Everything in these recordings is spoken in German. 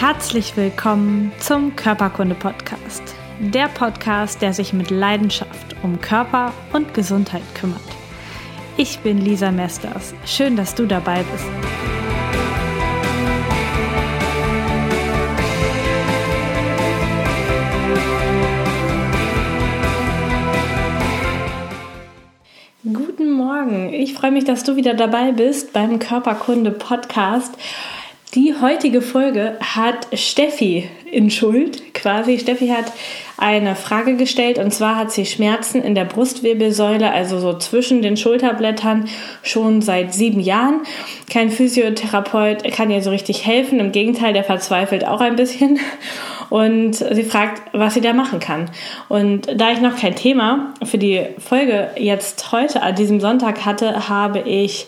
Herzlich willkommen zum Körperkunde-Podcast. Der Podcast, der sich mit Leidenschaft um Körper und Gesundheit kümmert. Ich bin Lisa Mesters. Schön, dass du dabei bist. Guten Morgen. Ich freue mich, dass du wieder dabei bist beim Körperkunde Podcast. Die heutige Folge hat Steffi in Schuld. Quasi, Steffi hat eine Frage gestellt und zwar hat sie Schmerzen in der Brustwirbelsäule, also so zwischen den Schulterblättern, schon seit sieben Jahren. Kein Physiotherapeut kann ihr so richtig helfen. Im Gegenteil, der verzweifelt auch ein bisschen. Und sie fragt, was sie da machen kann. Und da ich noch kein Thema für die Folge jetzt heute an diesem Sonntag hatte, habe ich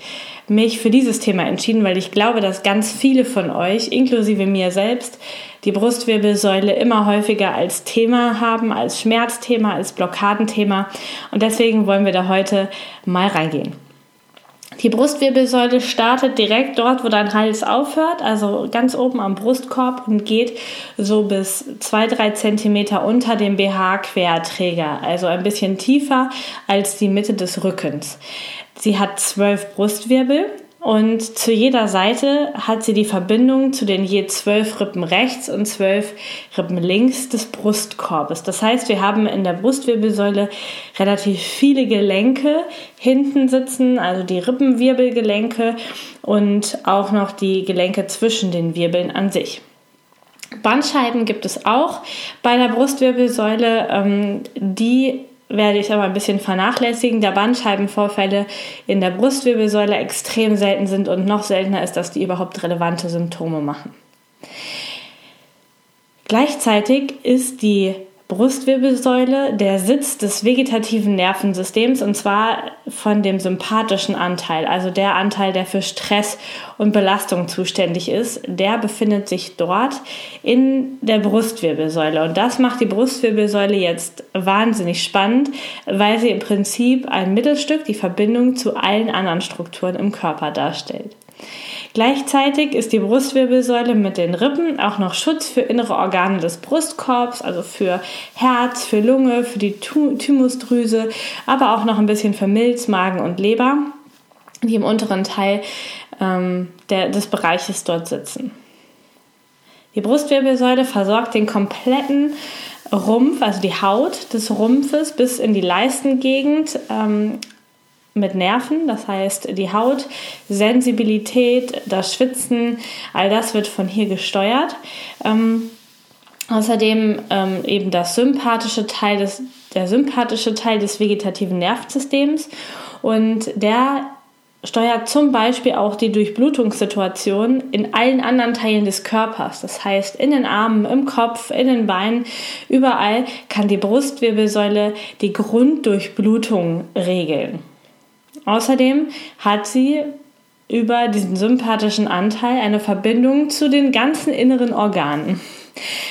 mich für dieses Thema entschieden, weil ich glaube, dass ganz viele von euch, inklusive mir selbst, die Brustwirbelsäule immer häufiger als Thema haben, als Schmerzthema, als Blockadenthema. Und deswegen wollen wir da heute mal reingehen. Die Brustwirbelsäule startet direkt dort, wo dein Hals aufhört, also ganz oben am Brustkorb und geht so bis 2-3 cm unter dem BH-Querträger, also ein bisschen tiefer als die Mitte des Rückens. Sie hat zwölf Brustwirbel und zu jeder Seite hat sie die Verbindung zu den je zwölf Rippen rechts und zwölf Rippen links des Brustkorbes. Das heißt, wir haben in der Brustwirbelsäule relativ viele Gelenke hinten sitzen, also die Rippenwirbelgelenke und auch noch die Gelenke zwischen den Wirbeln an sich. Bandscheiben gibt es auch bei der Brustwirbelsäule, ähm, die werde ich aber ein bisschen vernachlässigen, da Bandscheibenvorfälle in der Brustwirbelsäule extrem selten sind und noch seltener ist, dass die überhaupt relevante Symptome machen. Gleichzeitig ist die Brustwirbelsäule der Sitz des vegetativen Nervensystems und zwar von dem sympathischen Anteil, also der Anteil, der für Stress und Belastung zuständig ist, der befindet sich dort in der Brustwirbelsäule. Und das macht die Brustwirbelsäule jetzt wahnsinnig spannend, weil sie im Prinzip ein Mittelstück, die Verbindung zu allen anderen Strukturen im Körper darstellt. Gleichzeitig ist die Brustwirbelsäule mit den Rippen auch noch Schutz für innere Organe des Brustkorbs, also für Herz, für Lunge, für die Thymusdrüse, aber auch noch ein bisschen für Milz, Magen und Leber, die im unteren Teil ähm, der, des Bereiches dort sitzen. Die Brustwirbelsäule versorgt den kompletten Rumpf, also die Haut des Rumpfes bis in die Leistengegend, ähm, mit Nerven, das heißt die Haut, Sensibilität, das Schwitzen, all das wird von hier gesteuert. Ähm, außerdem ähm, eben das sympathische Teil des, der sympathische Teil des vegetativen Nervensystems und der steuert zum Beispiel auch die Durchblutungssituation in allen anderen Teilen des Körpers. Das heißt, in den Armen, im Kopf, in den Beinen, überall kann die Brustwirbelsäule die Grunddurchblutung regeln. Außerdem hat sie über diesen sympathischen Anteil eine Verbindung zu den ganzen inneren Organen.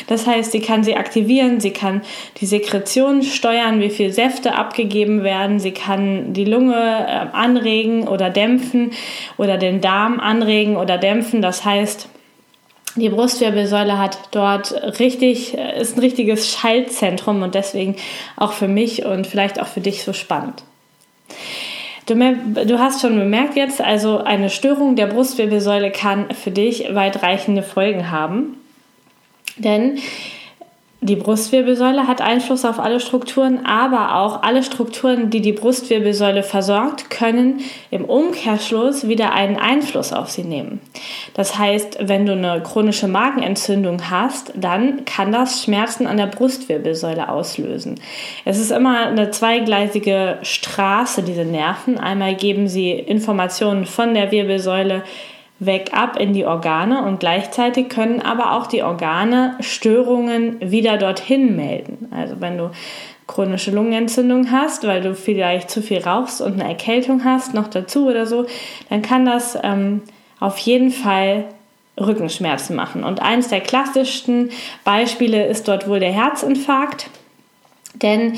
Das heißt, sie kann sie aktivieren, sie kann die Sekretion steuern, wie viel Säfte abgegeben werden, sie kann die Lunge äh, anregen oder dämpfen oder den Darm anregen oder dämpfen. Das heißt, die Brustwirbelsäule hat dort richtig, äh, ist ein richtiges Schaltzentrum und deswegen auch für mich und vielleicht auch für dich so spannend. Du, du, hast schon bemerkt jetzt, also eine Störung der Brustwirbelsäule kann für dich weitreichende Folgen haben. Denn die Brustwirbelsäule hat Einfluss auf alle Strukturen, aber auch alle Strukturen, die die Brustwirbelsäule versorgt, können im Umkehrschluss wieder einen Einfluss auf sie nehmen. Das heißt, wenn du eine chronische Magenentzündung hast, dann kann das Schmerzen an der Brustwirbelsäule auslösen. Es ist immer eine zweigleisige Straße, diese Nerven. Einmal geben sie Informationen von der Wirbelsäule weg ab in die Organe und gleichzeitig können aber auch die Organe Störungen wieder dorthin melden. Also wenn du chronische Lungenentzündung hast, weil du vielleicht zu viel rauchst und eine Erkältung hast, noch dazu oder so, dann kann das ähm, auf jeden Fall Rückenschmerzen machen. Und eines der klassischsten Beispiele ist dort wohl der Herzinfarkt. Denn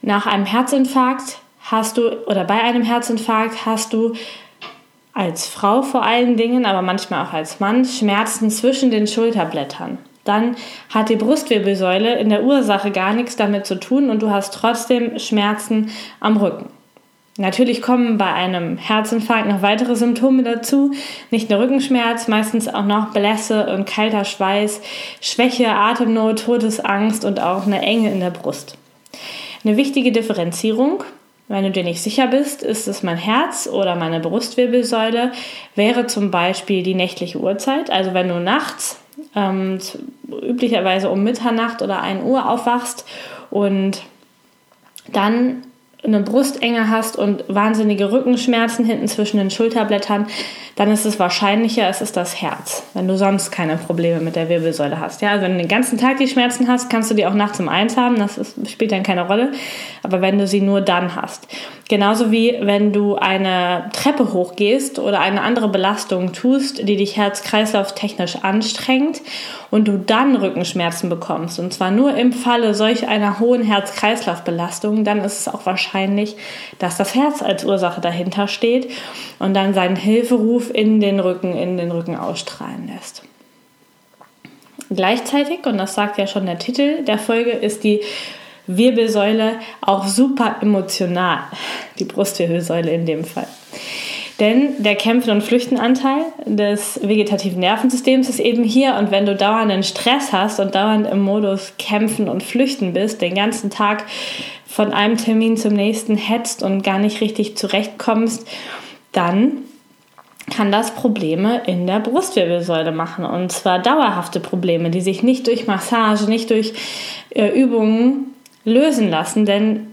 nach einem Herzinfarkt hast du, oder bei einem Herzinfarkt hast du als Frau vor allen Dingen, aber manchmal auch als Mann, Schmerzen zwischen den Schulterblättern. Dann hat die Brustwirbelsäule in der Ursache gar nichts damit zu tun und du hast trotzdem Schmerzen am Rücken. Natürlich kommen bei einem Herzinfarkt noch weitere Symptome dazu. Nicht nur Rückenschmerz, meistens auch noch Blässe und kalter Schweiß, Schwäche, Atemnot, Todesangst und auch eine Enge in der Brust. Eine wichtige Differenzierung, wenn du dir nicht sicher bist, ist es mein Herz oder meine Brustwirbelsäule, wäre zum Beispiel die nächtliche Uhrzeit. Also wenn du nachts ähm, üblicherweise um Mitternacht oder 1 Uhr aufwachst und dann eine Brustenge hast und wahnsinnige Rückenschmerzen hinten zwischen den Schulterblättern, dann ist es wahrscheinlicher, es ist das Herz, wenn du sonst keine Probleme mit der Wirbelsäule hast. Ja, also wenn du den ganzen Tag die Schmerzen hast, kannst du die auch nachts um eins haben, das ist, spielt dann keine Rolle. Aber wenn du sie nur dann hast. Genauso wie wenn du eine Treppe hochgehst oder eine andere Belastung tust, die dich herz-kreislauf-technisch anstrengt und du dann Rückenschmerzen bekommst, und zwar nur im Falle solch einer hohen Herz-Kreislauf-Belastung, dann ist es auch wahrscheinlich, dass das Herz als Ursache dahinter steht und dann seinen Hilferuf in den Rücken, in den Rücken ausstrahlen lässt. Gleichzeitig, und das sagt ja schon der Titel der Folge, ist die Wirbelsäule auch super emotional, die Brustwirbelsäule in dem Fall. Denn der Kämpfen- und Flüchtenanteil des vegetativen Nervensystems ist eben hier. Und wenn du dauernden Stress hast und dauernd im Modus Kämpfen und Flüchten bist, den ganzen Tag von einem Termin zum nächsten hetzt und gar nicht richtig zurechtkommst, dann kann das Probleme in der Brustwirbelsäule machen. Und zwar dauerhafte Probleme, die sich nicht durch Massage, nicht durch äh, Übungen lösen lassen, denn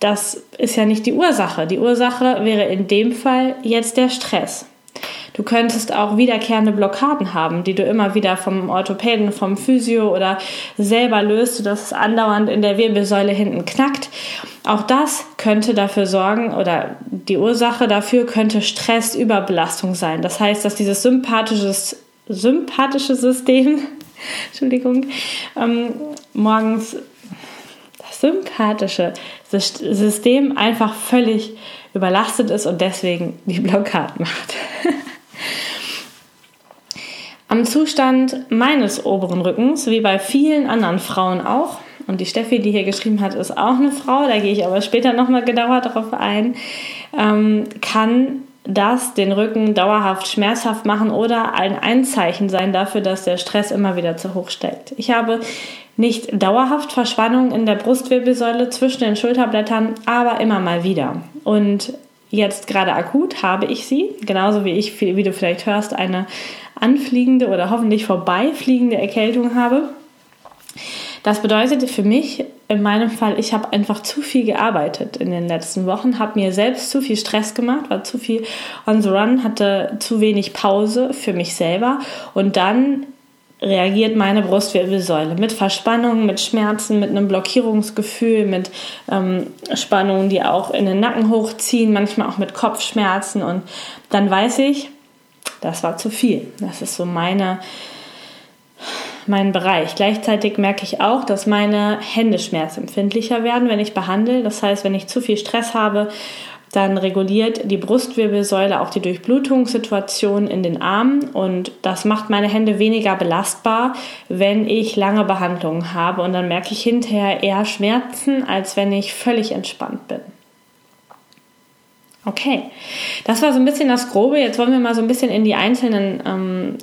das ist ja nicht die Ursache. Die Ursache wäre in dem Fall jetzt der Stress. Du könntest auch wiederkehrende Blockaden haben, die du immer wieder vom Orthopäden, vom Physio oder selber löst, sodass es andauernd in der Wirbelsäule hinten knackt. Auch das könnte dafür sorgen oder die Ursache dafür könnte Stressüberbelastung sein. Das heißt, dass dieses sympathische, sympathische System, Entschuldigung, ähm, morgens das sympathische System einfach völlig überlastet ist und deswegen die Blockade macht. Am Zustand meines oberen Rückens, wie bei vielen anderen Frauen auch, und die Steffi, die hier geschrieben hat, ist auch eine Frau, da gehe ich aber später nochmal genauer darauf ein, ähm, kann das den Rücken dauerhaft schmerzhaft machen oder ein Einzeichen sein dafür, dass der Stress immer wieder zu hoch steigt. Ich habe nicht dauerhaft Verspannung in der Brustwirbelsäule zwischen den Schulterblättern, aber immer mal wieder. Und jetzt gerade akut habe ich sie, genauso wie ich, wie du vielleicht hörst, eine anfliegende oder hoffentlich vorbeifliegende Erkältung habe. Das bedeutet für mich in meinem Fall, ich habe einfach zu viel gearbeitet in den letzten Wochen, habe mir selbst zu viel Stress gemacht, war zu viel on the run, hatte zu wenig Pause für mich selber und dann reagiert meine Brustwirbelsäule mit Verspannungen, mit Schmerzen, mit einem Blockierungsgefühl, mit ähm, Spannungen, die auch in den Nacken hochziehen, manchmal auch mit Kopfschmerzen und dann weiß ich, das war zu viel. Das ist so meine mein Bereich. Gleichzeitig merke ich auch, dass meine Hände schmerzempfindlicher werden, wenn ich behandle. Das heißt, wenn ich zu viel Stress habe, dann reguliert die Brustwirbelsäule auch die Durchblutungssituation in den Armen und das macht meine Hände weniger belastbar, wenn ich lange Behandlungen habe und dann merke ich hinterher eher Schmerzen, als wenn ich völlig entspannt bin. Okay, das war so ein bisschen das Grobe. Jetzt wollen wir mal so ein bisschen in die einzelnen ähm,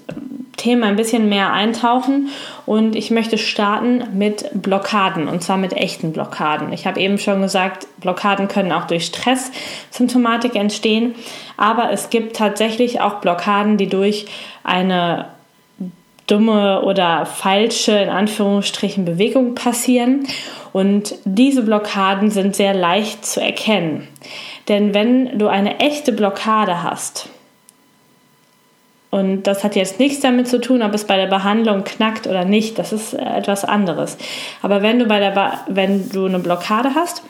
Themen ein bisschen mehr eintauchen und ich möchte starten mit Blockaden und zwar mit echten Blockaden. Ich habe eben schon gesagt, Blockaden können auch durch Stresssymptomatik entstehen, aber es gibt tatsächlich auch Blockaden, die durch eine dumme oder falsche in Anführungsstrichen Bewegung passieren und diese Blockaden sind sehr leicht zu erkennen. Denn wenn du eine echte Blockade hast, und das hat jetzt nichts damit zu tun, ob es bei der Behandlung knackt oder nicht. Das ist äh, etwas anderes. Aber wenn du, bei der wenn du eine Blockade hast,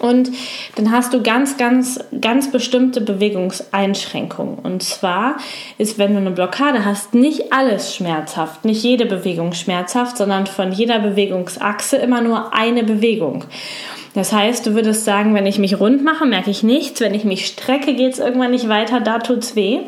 und dann hast du ganz, ganz, ganz bestimmte Bewegungseinschränkungen. Und zwar ist, wenn du eine Blockade hast, nicht alles schmerzhaft, nicht jede Bewegung schmerzhaft, sondern von jeder Bewegungsachse immer nur eine Bewegung. Das heißt, du würdest sagen, wenn ich mich rund mache, merke ich nichts. Wenn ich mich strecke, geht es irgendwann nicht weiter, da tut es weh.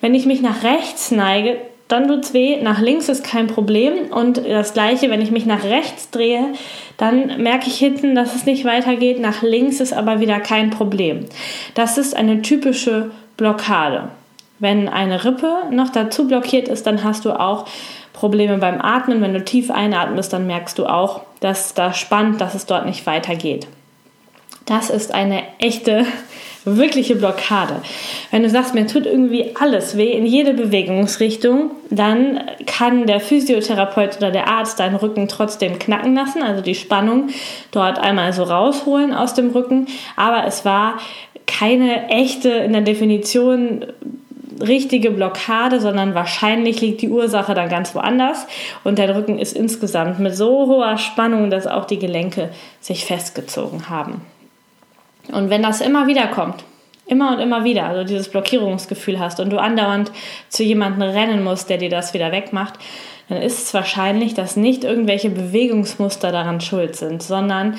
Wenn ich mich nach rechts neige, dann tut es weh. Nach links ist kein Problem. Und das gleiche, wenn ich mich nach rechts drehe, dann merke ich hinten, dass es nicht weitergeht. Nach links ist aber wieder kein Problem. Das ist eine typische Blockade. Wenn eine Rippe noch dazu blockiert ist, dann hast du auch Probleme beim Atmen. Wenn du tief einatmest, dann merkst du auch, dass da spannt, dass es dort nicht weitergeht. Das ist eine echte, wirkliche Blockade. Wenn du sagst, mir tut irgendwie alles weh in jede Bewegungsrichtung, dann kann der Physiotherapeut oder der Arzt deinen Rücken trotzdem knacken lassen, also die Spannung dort einmal so rausholen aus dem Rücken. Aber es war keine echte, in der Definition richtige Blockade, sondern wahrscheinlich liegt die Ursache dann ganz woanders und der Rücken ist insgesamt mit so hoher Spannung, dass auch die Gelenke sich festgezogen haben. Und wenn das immer wieder kommt, immer und immer wieder, also dieses Blockierungsgefühl hast und du andauernd zu jemandem rennen musst, der dir das wieder wegmacht, dann ist es wahrscheinlich, dass nicht irgendwelche Bewegungsmuster daran schuld sind, sondern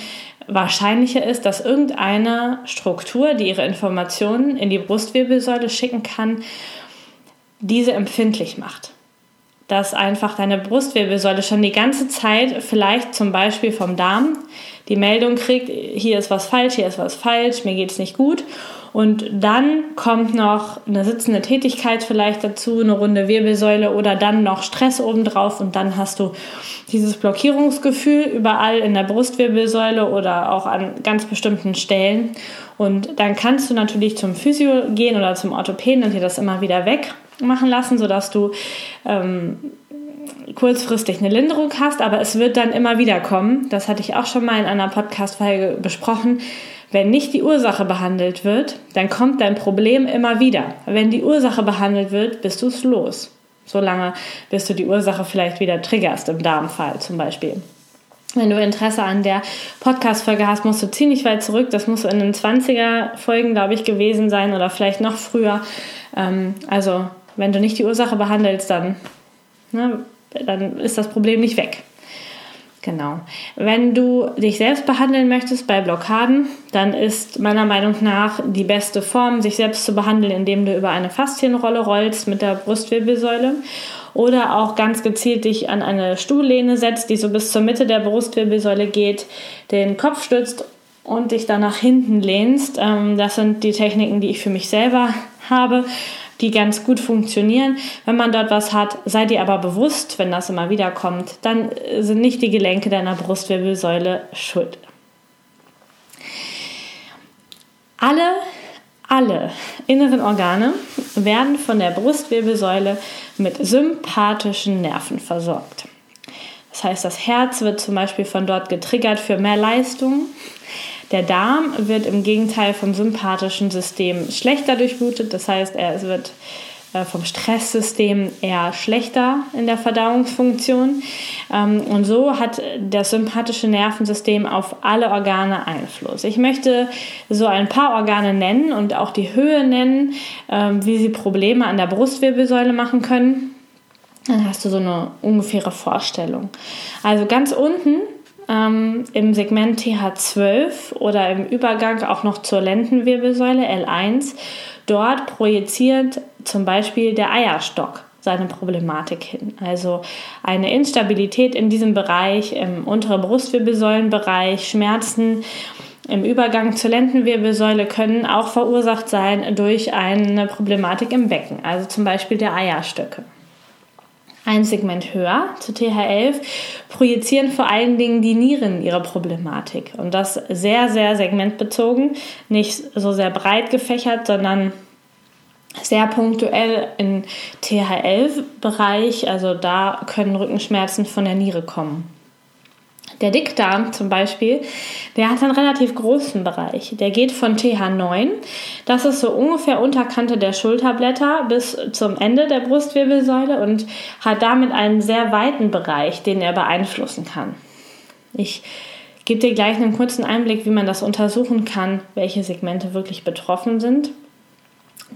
wahrscheinlicher ist, dass irgendeine Struktur, die ihre Informationen in die Brustwirbelsäule schicken kann, diese empfindlich macht. Dass einfach deine Brustwirbelsäule schon die ganze Zeit vielleicht zum Beispiel vom Darm die Meldung kriegt, hier ist was falsch, hier ist was falsch, mir geht es nicht gut. Und dann kommt noch eine sitzende Tätigkeit vielleicht dazu, eine runde Wirbelsäule oder dann noch Stress obendrauf und dann hast du dieses Blockierungsgefühl überall in der Brustwirbelsäule oder auch an ganz bestimmten Stellen. Und dann kannst du natürlich zum Physio gehen oder zum Orthopäden und dir das immer wieder wegmachen lassen, sodass du ähm, kurzfristig eine Linderung hast, aber es wird dann immer wieder kommen. Das hatte ich auch schon mal in einer Podcast-Folge besprochen. Wenn nicht die Ursache behandelt wird, dann kommt dein Problem immer wieder. Wenn die Ursache behandelt wird, bist du es los. Solange bis du die Ursache vielleicht wieder triggerst, im Darmfall zum Beispiel. Wenn du Interesse an der Podcast-Folge hast, musst du ziemlich weit zurück. Das muss in den 20er-Folgen, glaube ich, gewesen sein oder vielleicht noch früher. Ähm, also, wenn du nicht die Ursache behandelst, dann, ne, dann ist das Problem nicht weg. Genau. Wenn du dich selbst behandeln möchtest bei Blockaden, dann ist meiner Meinung nach die beste Form, sich selbst zu behandeln, indem du über eine Faszienrolle rollst mit der Brustwirbelsäule oder auch ganz gezielt dich an eine Stuhllehne setzt, die so bis zur Mitte der Brustwirbelsäule geht, den Kopf stützt und dich dann nach hinten lehnst. Ähm, das sind die Techniken, die ich für mich selber habe die ganz gut funktionieren. Wenn man dort was hat, sei dir aber bewusst, wenn das immer wieder kommt, dann sind nicht die Gelenke deiner Brustwirbelsäule schuld. Alle, alle inneren Organe werden von der Brustwirbelsäule mit sympathischen Nerven versorgt. Das heißt, das Herz wird zum Beispiel von dort getriggert für mehr Leistung. Der Darm wird im Gegenteil vom sympathischen System schlechter durchblutet, das heißt, er wird äh, vom Stresssystem eher schlechter in der Verdauungsfunktion. Ähm, und so hat das sympathische Nervensystem auf alle Organe Einfluss. Ich möchte so ein paar Organe nennen und auch die Höhe nennen, ähm, wie sie Probleme an der Brustwirbelsäule machen können. Dann hast du so eine ungefähre Vorstellung. Also ganz unten ähm, im Segment TH12 oder im Übergang auch noch zur Lendenwirbelsäule L1. Dort projiziert zum Beispiel der Eierstock seine Problematik hin. Also eine Instabilität in diesem Bereich, im unteren Brustwirbelsäulenbereich, Schmerzen im Übergang zur Lendenwirbelsäule können auch verursacht sein durch eine Problematik im Becken, also zum Beispiel der Eierstöcke ein Segment höher, zu TH11, projizieren vor allen Dingen die Nieren ihre Problematik. Und das sehr, sehr segmentbezogen, nicht so sehr breit gefächert, sondern sehr punktuell im TH11-Bereich. Also da können Rückenschmerzen von der Niere kommen. Der Dickdarm zum Beispiel, der hat einen relativ großen Bereich. Der geht von TH9, das ist so ungefähr Unterkante der Schulterblätter bis zum Ende der Brustwirbelsäule und hat damit einen sehr weiten Bereich, den er beeinflussen kann. Ich gebe dir gleich einen kurzen Einblick, wie man das untersuchen kann, welche Segmente wirklich betroffen sind.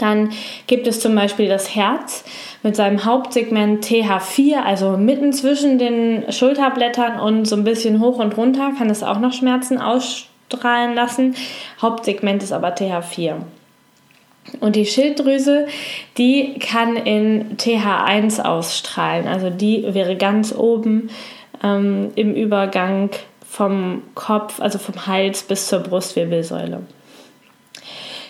Dann gibt es zum Beispiel das Herz mit seinem Hauptsegment TH4, also mitten zwischen den Schulterblättern und so ein bisschen hoch und runter kann es auch noch Schmerzen ausstrahlen lassen. Hauptsegment ist aber TH4. Und die Schilddrüse, die kann in TH1 ausstrahlen. Also die wäre ganz oben ähm, im Übergang vom Kopf, also vom Hals bis zur Brustwirbelsäule.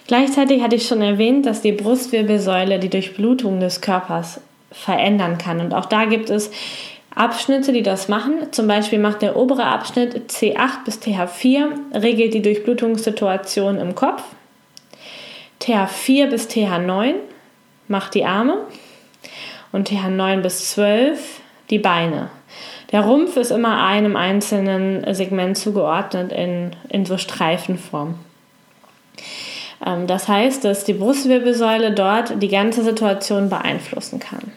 Gleichzeitig hatte ich schon erwähnt, dass die Brustwirbelsäule die Durchblutung des Körpers verändern kann. Und auch da gibt es Abschnitte, die das machen. Zum Beispiel macht der obere Abschnitt C8 bis TH4, regelt die Durchblutungssituation im Kopf. TH4 bis TH9 macht die Arme und TH9 bis 12 die Beine. Der Rumpf ist immer einem einzelnen Segment zugeordnet in, in so Streifenform. Ähm, das heißt, dass die Brustwirbelsäule dort die ganze Situation beeinflussen kann.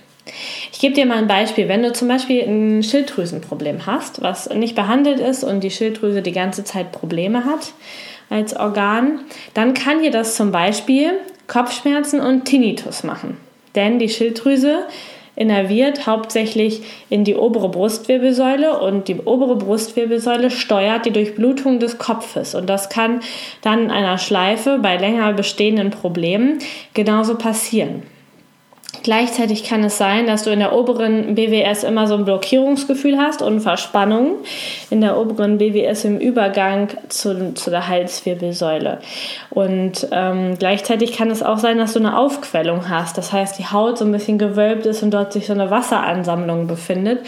Ich gebe dir mal ein Beispiel. Wenn du zum Beispiel ein Schilddrüsenproblem hast, was nicht behandelt ist und die Schilddrüse die ganze Zeit Probleme hat als Organ, dann kann dir das zum Beispiel Kopfschmerzen und Tinnitus machen. Denn die Schilddrüse innerviert hauptsächlich in die obere Brustwirbelsäule und die obere Brustwirbelsäule steuert die Durchblutung des Kopfes und das kann dann in einer Schleife bei länger bestehenden Problemen genauso passieren. Gleichzeitig kann es sein, dass du in der oberen BWS immer so ein Blockierungsgefühl hast und Verspannung in der oberen BWS im Übergang zu, zu der Halswirbelsäule. Und ähm, gleichzeitig kann es auch sein, dass du eine Aufquellung hast. Das heißt, die Haut so ein bisschen gewölbt ist und dort sich so eine Wasseransammlung befindet.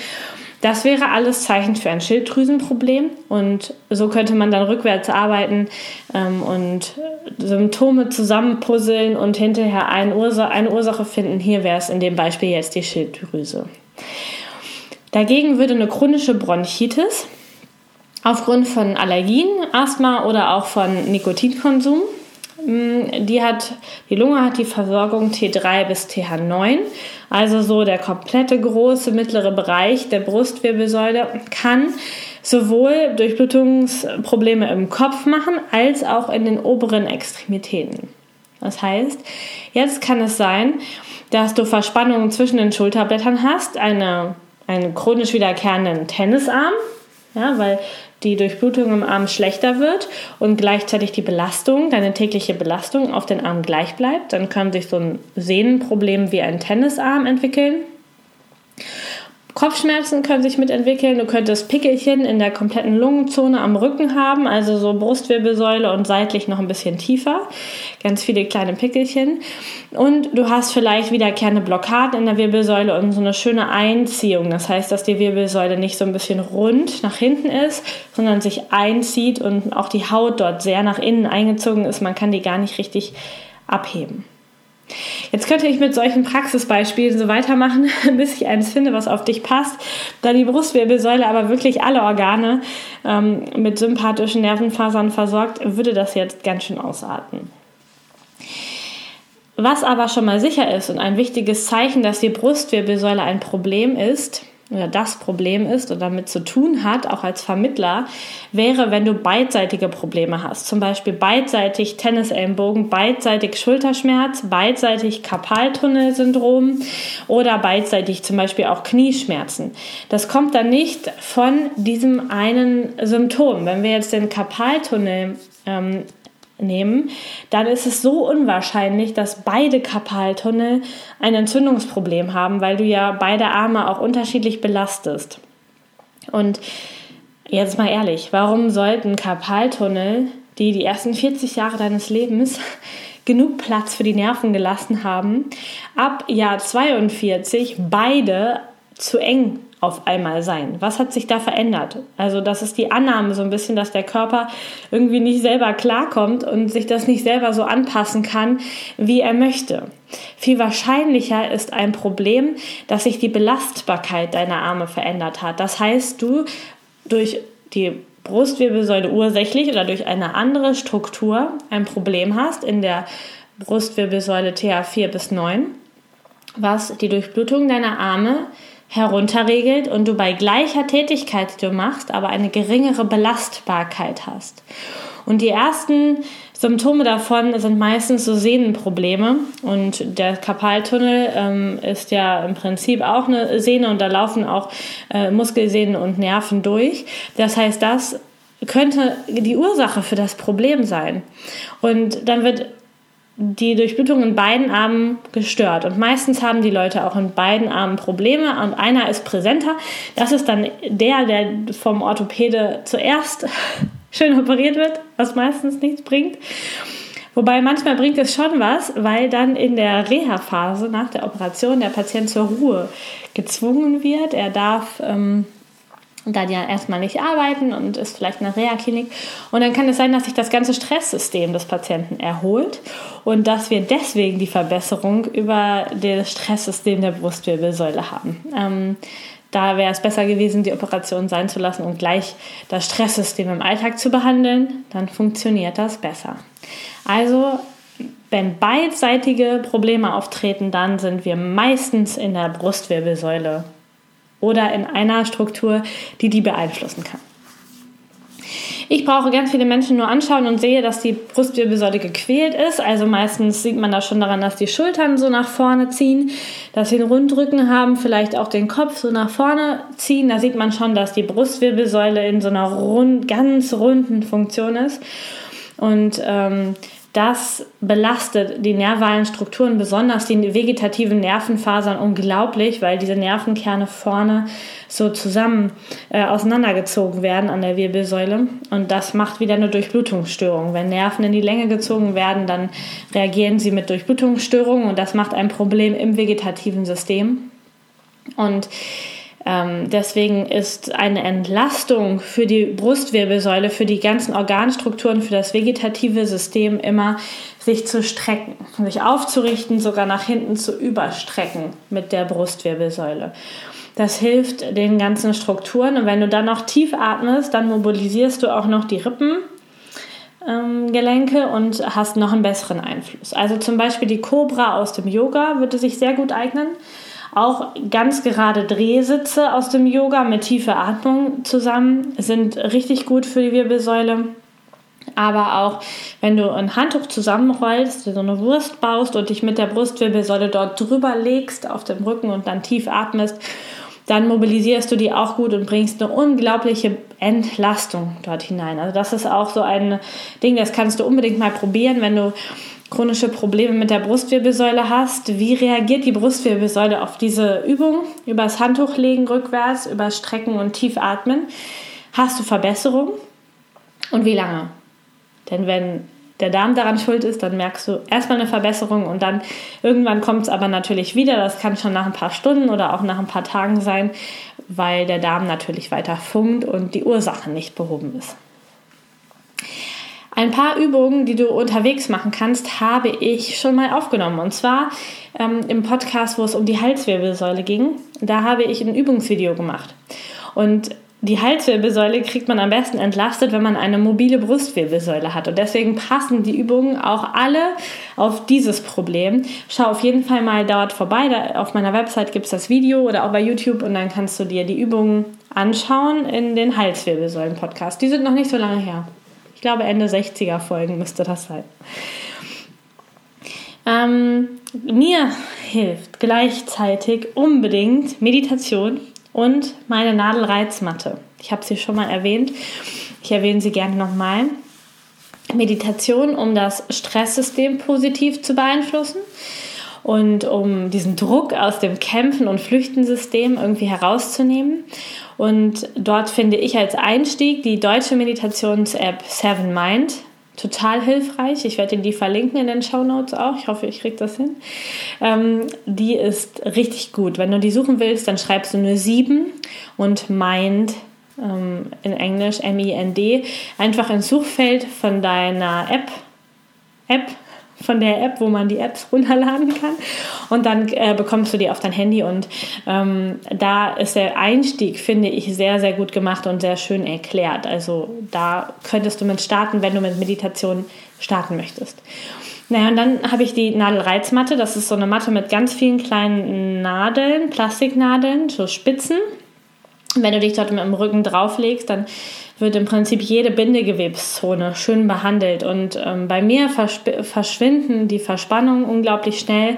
Das wäre alles Zeichen für ein Schilddrüsenproblem und so könnte man dann rückwärts arbeiten ähm, und Symptome zusammenpuzzeln und hinterher eine Ursache, eine Ursache finden. Hier wäre es in dem Beispiel jetzt die Schilddrüse. Dagegen würde eine chronische Bronchitis aufgrund von Allergien, Asthma oder auch von Nikotinkonsum die hat, die Lunge hat die Versorgung T3 bis TH9, also so der komplette große mittlere Bereich der Brustwirbelsäule kann sowohl Durchblutungsprobleme im Kopf machen als auch in den oberen Extremitäten. Das heißt, jetzt kann es sein, dass du Verspannungen zwischen den Schulterblättern hast, eine, einen chronisch wiederkehrenden Tennisarm, ja, weil die Durchblutung im Arm schlechter wird und gleichzeitig die Belastung, deine tägliche Belastung auf den Arm gleich bleibt, dann kann sich so ein Sehnenproblem wie ein Tennisarm entwickeln. Kopfschmerzen können sich mitentwickeln. Du könntest Pickelchen in der kompletten Lungenzone am Rücken haben, also so Brustwirbelsäule und seitlich noch ein bisschen tiefer. Ganz viele kleine Pickelchen. Und du hast vielleicht wiederkehrende Blockaden in der Wirbelsäule und so eine schöne Einziehung. Das heißt, dass die Wirbelsäule nicht so ein bisschen rund nach hinten ist, sondern sich einzieht und auch die Haut dort sehr nach innen eingezogen ist. Man kann die gar nicht richtig abheben. Jetzt könnte ich mit solchen Praxisbeispielen so weitermachen, bis ich eins finde, was auf dich passt. Da die Brustwirbelsäule aber wirklich alle Organe ähm, mit sympathischen Nervenfasern versorgt, würde das jetzt ganz schön ausarten. Was aber schon mal sicher ist und ein wichtiges Zeichen, dass die Brustwirbelsäule ein Problem ist, oder das Problem ist und damit zu tun hat, auch als Vermittler, wäre, wenn du beidseitige Probleme hast. Zum Beispiel beidseitig Tennisellenbogen, beidseitig Schulterschmerz, beidseitig Karpaltunnelsyndrom oder beidseitig zum Beispiel auch Knieschmerzen. Das kommt dann nicht von diesem einen Symptom. Wenn wir jetzt den Karpaltunnel ähm, nehmen, dann ist es so unwahrscheinlich, dass beide Karpaltunnel ein Entzündungsproblem haben, weil du ja beide Arme auch unterschiedlich belastest. Und jetzt mal ehrlich, warum sollten Karpaltunnel, die die ersten 40 Jahre deines Lebens genug Platz für die Nerven gelassen haben, ab Jahr 42 beide zu eng auf einmal sein? Was hat sich da verändert? Also das ist die Annahme so ein bisschen, dass der Körper irgendwie nicht selber klarkommt und sich das nicht selber so anpassen kann, wie er möchte. Viel wahrscheinlicher ist ein Problem, dass sich die Belastbarkeit deiner Arme verändert hat. Das heißt, du durch die Brustwirbelsäule ursächlich oder durch eine andere Struktur ein Problem hast in der Brustwirbelsäule TA4 bis 9, was die Durchblutung deiner Arme herunterregelt und du bei gleicher Tätigkeit, die du machst, aber eine geringere Belastbarkeit hast. Und die ersten Symptome davon sind meistens so Sehnenprobleme und der Karpaltunnel ähm, ist ja im Prinzip auch eine Sehne und da laufen auch äh, Muskelsehnen und Nerven durch. Das heißt, das könnte die Ursache für das Problem sein. Und dann wird die Durchblutung in beiden Armen gestört. Und meistens haben die Leute auch in beiden Armen Probleme und einer ist präsenter. Das ist dann der, der vom Orthopäde zuerst schön operiert wird, was meistens nichts bringt. Wobei manchmal bringt es schon was, weil dann in der Reha-Phase nach der Operation der Patient zur Ruhe gezwungen wird. Er darf ähm, dann ja erstmal nicht arbeiten und ist vielleicht in einer Reha-Klinik. Und dann kann es sein, dass sich das ganze Stresssystem des Patienten erholt und dass wir deswegen die Verbesserung über das Stresssystem der Brustwirbelsäule haben. Ähm, da wäre es besser gewesen, die Operation sein zu lassen und gleich das Stresssystem im Alltag zu behandeln. Dann funktioniert das besser. Also, wenn beidseitige Probleme auftreten, dann sind wir meistens in der Brustwirbelsäule oder in einer Struktur, die die beeinflussen kann. Ich brauche ganz viele Menschen nur anschauen und sehe, dass die Brustwirbelsäule gequält ist. Also meistens sieht man das schon daran, dass die Schultern so nach vorne ziehen, dass sie einen Rundrücken haben, vielleicht auch den Kopf so nach vorne ziehen. Da sieht man schon, dass die Brustwirbelsäule in so einer rund, ganz runden Funktion ist. Und ähm, das belastet die nervalen Strukturen, besonders die vegetativen Nervenfasern, unglaublich, weil diese Nervenkerne vorne so zusammen äh, auseinandergezogen werden an der Wirbelsäule. Und das macht wieder eine Durchblutungsstörung. Wenn Nerven in die Länge gezogen werden, dann reagieren sie mit Durchblutungsstörungen und das macht ein Problem im vegetativen System. Und ähm, deswegen ist eine Entlastung für die Brustwirbelsäule, für die ganzen Organstrukturen, für das vegetative System immer sich zu strecken, sich aufzurichten, sogar nach hinten zu überstrecken mit der Brustwirbelsäule. Das hilft den ganzen Strukturen und wenn du dann noch tief atmest, dann mobilisierst du auch noch die Rippengelenke ähm, und hast noch einen besseren Einfluss. Also zum Beispiel die Cobra aus dem Yoga würde sich sehr gut eignen. Auch ganz gerade Drehsitze aus dem Yoga mit tiefer Atmung zusammen sind richtig gut für die Wirbelsäule. Aber auch wenn du ein Handtuch zusammenrollst, so eine Wurst baust und dich mit der Brustwirbelsäule dort drüber legst auf dem Rücken und dann tief atmest, dann mobilisierst du die auch gut und bringst eine unglaubliche Entlastung dort hinein. Also das ist auch so ein Ding, das kannst du unbedingt mal probieren, wenn du chronische Probleme mit der Brustwirbelsäule hast, wie reagiert die Brustwirbelsäule auf diese Übung? Übers Handtuch legen rückwärts, übers Strecken und tief atmen. Hast du Verbesserung? Und wie lange? Denn wenn der Darm daran schuld ist, dann merkst du erstmal eine Verbesserung und dann irgendwann kommt es aber natürlich wieder. Das kann schon nach ein paar Stunden oder auch nach ein paar Tagen sein, weil der Darm natürlich weiter funkt und die Ursache nicht behoben ist. Ein paar Übungen, die du unterwegs machen kannst, habe ich schon mal aufgenommen. Und zwar ähm, im Podcast, wo es um die Halswirbelsäule ging. Da habe ich ein Übungsvideo gemacht. Und die Halswirbelsäule kriegt man am besten entlastet, wenn man eine mobile Brustwirbelsäule hat. Und deswegen passen die Übungen auch alle auf dieses Problem. Schau auf jeden Fall mal dort vorbei. Da auf meiner Website gibt es das Video oder auch bei YouTube und dann kannst du dir die Übungen anschauen in den Halswirbelsäulen-Podcast. Die sind noch nicht so lange her. Ich glaube, Ende 60er Folgen müsste das sein. Ähm, mir hilft gleichzeitig unbedingt Meditation und meine Nadelreizmatte. Ich habe sie schon mal erwähnt. Ich erwähne sie gerne nochmal. Meditation, um das Stresssystem positiv zu beeinflussen und um diesen Druck aus dem Kämpfen- und Flüchtensystem irgendwie herauszunehmen und dort finde ich als Einstieg die deutsche Meditations-App Seven Mind total hilfreich. Ich werde dir die verlinken in den Show Notes auch. Ich hoffe, ich kriege das hin. Ähm, die ist richtig gut. Wenn du die suchen willst, dann schreibst du nur sieben und Mind ähm, in Englisch M-I-N-D einfach ins Suchfeld von deiner App. App von der App, wo man die Apps runterladen kann. Und dann äh, bekommst du die auf dein Handy. Und ähm, da ist der Einstieg, finde ich, sehr, sehr gut gemacht und sehr schön erklärt. Also da könntest du mit starten, wenn du mit Meditation starten möchtest. Naja, und dann habe ich die Nadelreizmatte. Das ist so eine Matte mit ganz vielen kleinen Nadeln, Plastiknadeln, so Spitzen. Wenn du dich dort mit dem Rücken drauflegst, dann wird im Prinzip jede Bindegewebszone schön behandelt. Und ähm, bei mir verschwinden die Verspannungen unglaublich schnell.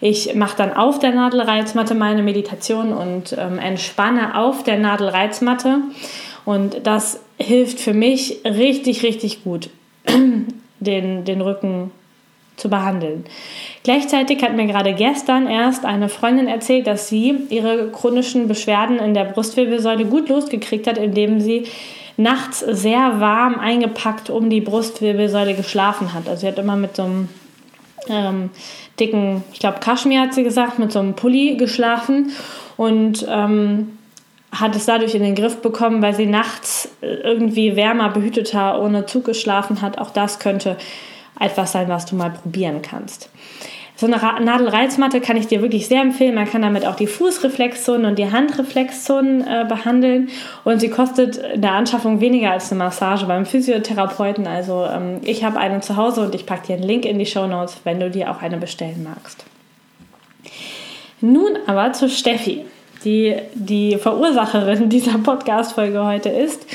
Ich mache dann auf der Nadelreizmatte meine Meditation und ähm, entspanne auf der Nadelreizmatte. Und das hilft für mich richtig, richtig gut, den, den Rücken zu behandeln. Gleichzeitig hat mir gerade gestern erst eine Freundin erzählt, dass sie ihre chronischen Beschwerden in der Brustwirbelsäule gut losgekriegt hat, indem sie nachts sehr warm eingepackt um die Brustwirbelsäule geschlafen hat. Also sie hat immer mit so einem ähm, dicken, ich glaube Kaschmir hat sie gesagt, mit so einem Pulli geschlafen und ähm, hat es dadurch in den Griff bekommen, weil sie nachts irgendwie wärmer, behüteter, ohne Zug geschlafen hat. Auch das könnte etwas sein, was du mal probieren kannst. So eine Nadelreizmatte kann ich dir wirklich sehr empfehlen. Man kann damit auch die Fußreflexzonen und die Handreflexzonen äh, behandeln. Und sie kostet in der Anschaffung weniger als eine Massage beim Physiotherapeuten. Also ähm, ich habe eine zu Hause und ich packe dir einen Link in die Show Notes, wenn du dir auch eine bestellen magst. Nun aber zu Steffi, die die Verursacherin dieser Podcast-Folge heute ist.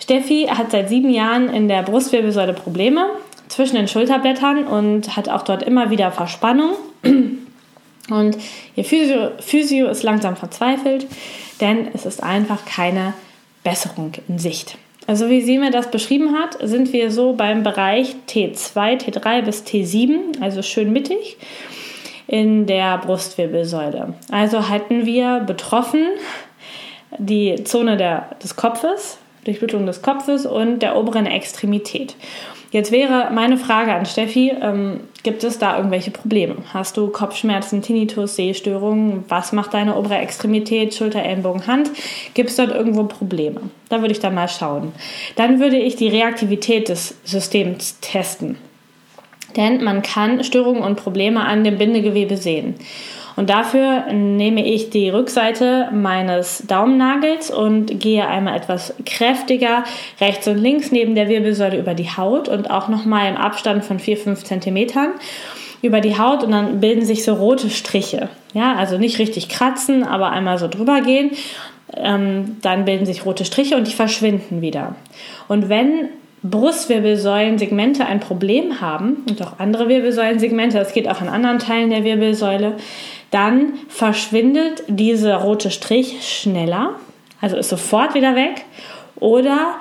Steffi hat seit sieben Jahren in der Brustwirbelsäule Probleme zwischen den Schulterblättern und hat auch dort immer wieder Verspannung. Und ihr Physio, Physio ist langsam verzweifelt, denn es ist einfach keine Besserung in Sicht. Also wie sie mir das beschrieben hat, sind wir so beim Bereich T2, T3 bis T7, also schön mittig in der Brustwirbelsäule. Also hatten wir betroffen die Zone der, des Kopfes, Durchblutung des Kopfes und der oberen Extremität. Jetzt wäre meine Frage an Steffi, ähm, gibt es da irgendwelche Probleme? Hast du Kopfschmerzen, Tinnitus, Sehstörungen? Was macht deine obere Extremität, Schulter, Ellenbogen, Hand? Gibt es dort irgendwo Probleme? Da würde ich dann mal schauen. Dann würde ich die Reaktivität des Systems testen. Denn man kann Störungen und Probleme an dem Bindegewebe sehen. Und dafür nehme ich die Rückseite meines Daumennagels und gehe einmal etwas kräftiger rechts und links neben der Wirbelsäule über die Haut und auch nochmal im Abstand von 4-5 Zentimetern über die Haut und dann bilden sich so rote Striche. Ja, also nicht richtig kratzen, aber einmal so drüber gehen. Ähm, dann bilden sich rote Striche und die verschwinden wieder. Und wenn Brustwirbelsäulensegmente ein Problem haben und auch andere Wirbelsäulensegmente, das geht auch an anderen Teilen der Wirbelsäule, dann verschwindet dieser rote Strich schneller, also ist sofort wieder weg, oder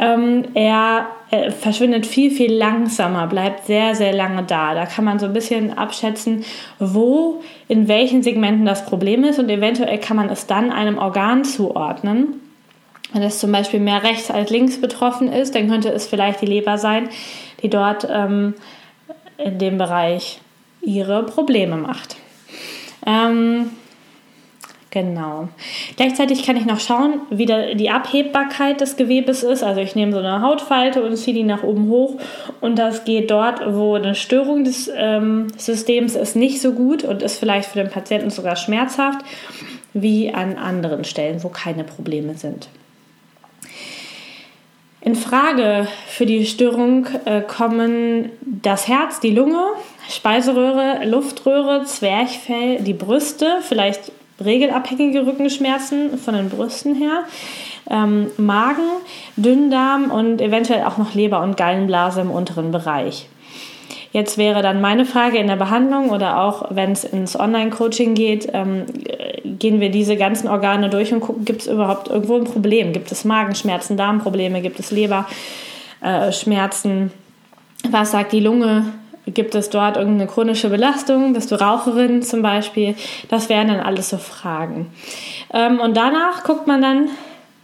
ähm, er äh, verschwindet viel, viel langsamer, bleibt sehr, sehr lange da. Da kann man so ein bisschen abschätzen, wo, in welchen Segmenten das Problem ist und eventuell kann man es dann einem Organ zuordnen. Wenn es zum Beispiel mehr rechts als links betroffen ist, dann könnte es vielleicht die Leber sein, die dort ähm, in dem Bereich ihre Probleme macht. Ähm, genau. Gleichzeitig kann ich noch schauen, wie die Abhebbarkeit des Gewebes ist. Also ich nehme so eine Hautfalte und ziehe die nach oben hoch und das geht dort, wo eine Störung des ähm, Systems ist, nicht so gut und ist vielleicht für den Patienten sogar schmerzhaft, wie an anderen Stellen, wo keine Probleme sind. In Frage für die Störung äh, kommen das Herz, die Lunge, Speiseröhre, Luftröhre, Zwerchfell, die Brüste, vielleicht regelabhängige Rückenschmerzen von den Brüsten her, ähm, Magen, Dünndarm und eventuell auch noch Leber und Gallenblase im unteren Bereich. Jetzt wäre dann meine Frage in der Behandlung oder auch wenn es ins Online-Coaching geht, ähm, gehen wir diese ganzen Organe durch und gucken, gibt es überhaupt irgendwo ein Problem? Gibt es Magenschmerzen, Darmprobleme, gibt es Leberschmerzen? Äh, Was sagt die Lunge? Gibt es dort irgendeine chronische Belastung? Bist du Raucherin zum Beispiel? Das wären dann alles so Fragen. Ähm, und danach guckt man dann,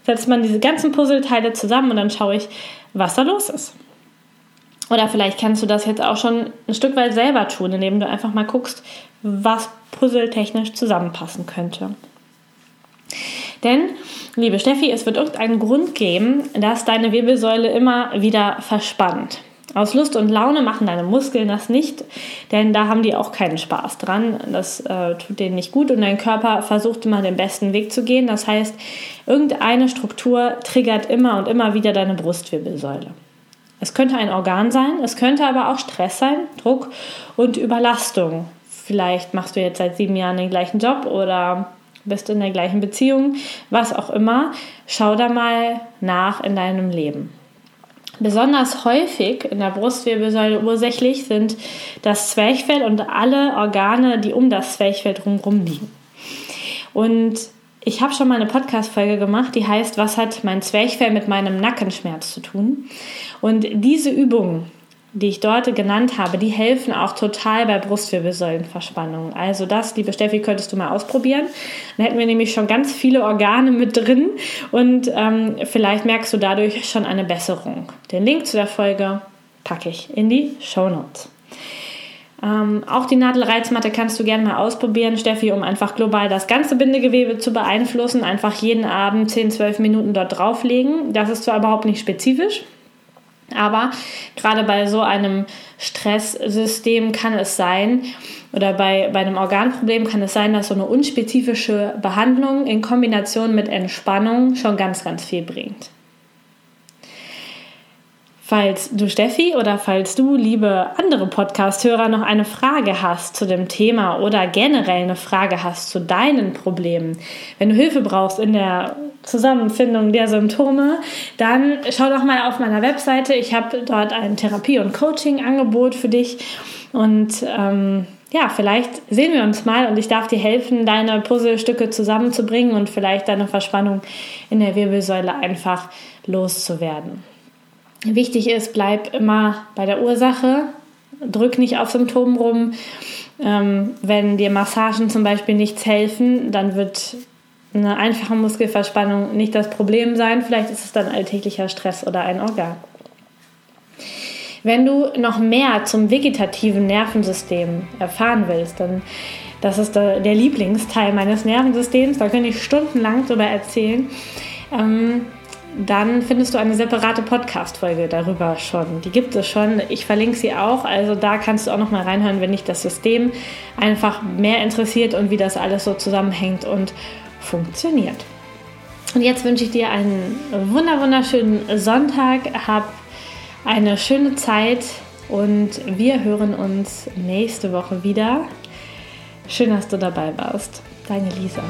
setzt man diese ganzen Puzzleteile zusammen und dann schaue ich, was da los ist. Oder vielleicht kannst du das jetzt auch schon ein Stück weit selber tun, indem du einfach mal guckst, was puzzletechnisch zusammenpassen könnte. Denn, liebe Steffi, es wird irgendeinen Grund geben, dass deine Wirbelsäule immer wieder verspannt. Aus Lust und Laune machen deine Muskeln das nicht, denn da haben die auch keinen Spaß dran. Das äh, tut denen nicht gut und dein Körper versucht immer den besten Weg zu gehen. Das heißt, irgendeine Struktur triggert immer und immer wieder deine Brustwirbelsäule. Es könnte ein Organ sein, es könnte aber auch Stress sein, Druck und Überlastung. Vielleicht machst du jetzt seit sieben Jahren den gleichen Job oder bist in der gleichen Beziehung, was auch immer. Schau da mal nach in deinem Leben. Besonders häufig in der Brustwirbelsäule ursächlich sind das Zwerchfell und alle Organe, die um das Zwerchfell drumherum liegen. Und ich habe schon mal eine Podcast-Folge gemacht, die heißt, was hat mein Zwerchfell mit meinem Nackenschmerz zu tun? Und diese Übungen, die ich dort genannt habe, die helfen auch total bei Brustwirbelsäulenverspannungen. Also das, liebe Steffi, könntest du mal ausprobieren. Dann hätten wir nämlich schon ganz viele Organe mit drin und ähm, vielleicht merkst du dadurch schon eine Besserung. Den Link zu der Folge packe ich in die Show Notes. Ähm, auch die Nadelreizmatte kannst du gerne mal ausprobieren, Steffi, um einfach global das ganze Bindegewebe zu beeinflussen. Einfach jeden Abend 10, 12 Minuten dort drauflegen. Das ist zwar überhaupt nicht spezifisch, aber gerade bei so einem Stresssystem kann es sein, oder bei, bei einem Organproblem kann es sein, dass so eine unspezifische Behandlung in Kombination mit Entspannung schon ganz, ganz viel bringt. Falls du Steffi oder falls du, liebe andere Podcast-Hörer, noch eine Frage hast zu dem Thema oder generell eine Frage hast zu deinen Problemen, wenn du Hilfe brauchst in der Zusammenfindung der Symptome, dann schau doch mal auf meiner Webseite. Ich habe dort ein Therapie- und Coaching-Angebot für dich und ähm, ja, vielleicht sehen wir uns mal und ich darf dir helfen, deine Puzzlestücke zusammenzubringen und vielleicht deine Verspannung in der Wirbelsäule einfach loszuwerden. Wichtig ist, bleib immer bei der Ursache, drück nicht auf Symptomen rum. Ähm, wenn dir Massagen zum Beispiel nichts helfen, dann wird eine einfache Muskelverspannung nicht das Problem sein. Vielleicht ist es dann alltäglicher Stress oder ein Organ. Wenn du noch mehr zum vegetativen Nervensystem erfahren willst, dann das ist der, der Lieblingsteil meines Nervensystems, da könnte ich stundenlang darüber erzählen. Ähm, dann findest du eine separate Podcast-Folge darüber schon. Die gibt es schon. Ich verlinke sie auch. Also da kannst du auch noch mal reinhören, wenn dich das System einfach mehr interessiert und wie das alles so zusammenhängt und funktioniert. Und jetzt wünsche ich dir einen wunder wunderschönen Sonntag. Hab eine schöne Zeit und wir hören uns nächste Woche wieder. Schön, dass du dabei warst. Deine Lisa.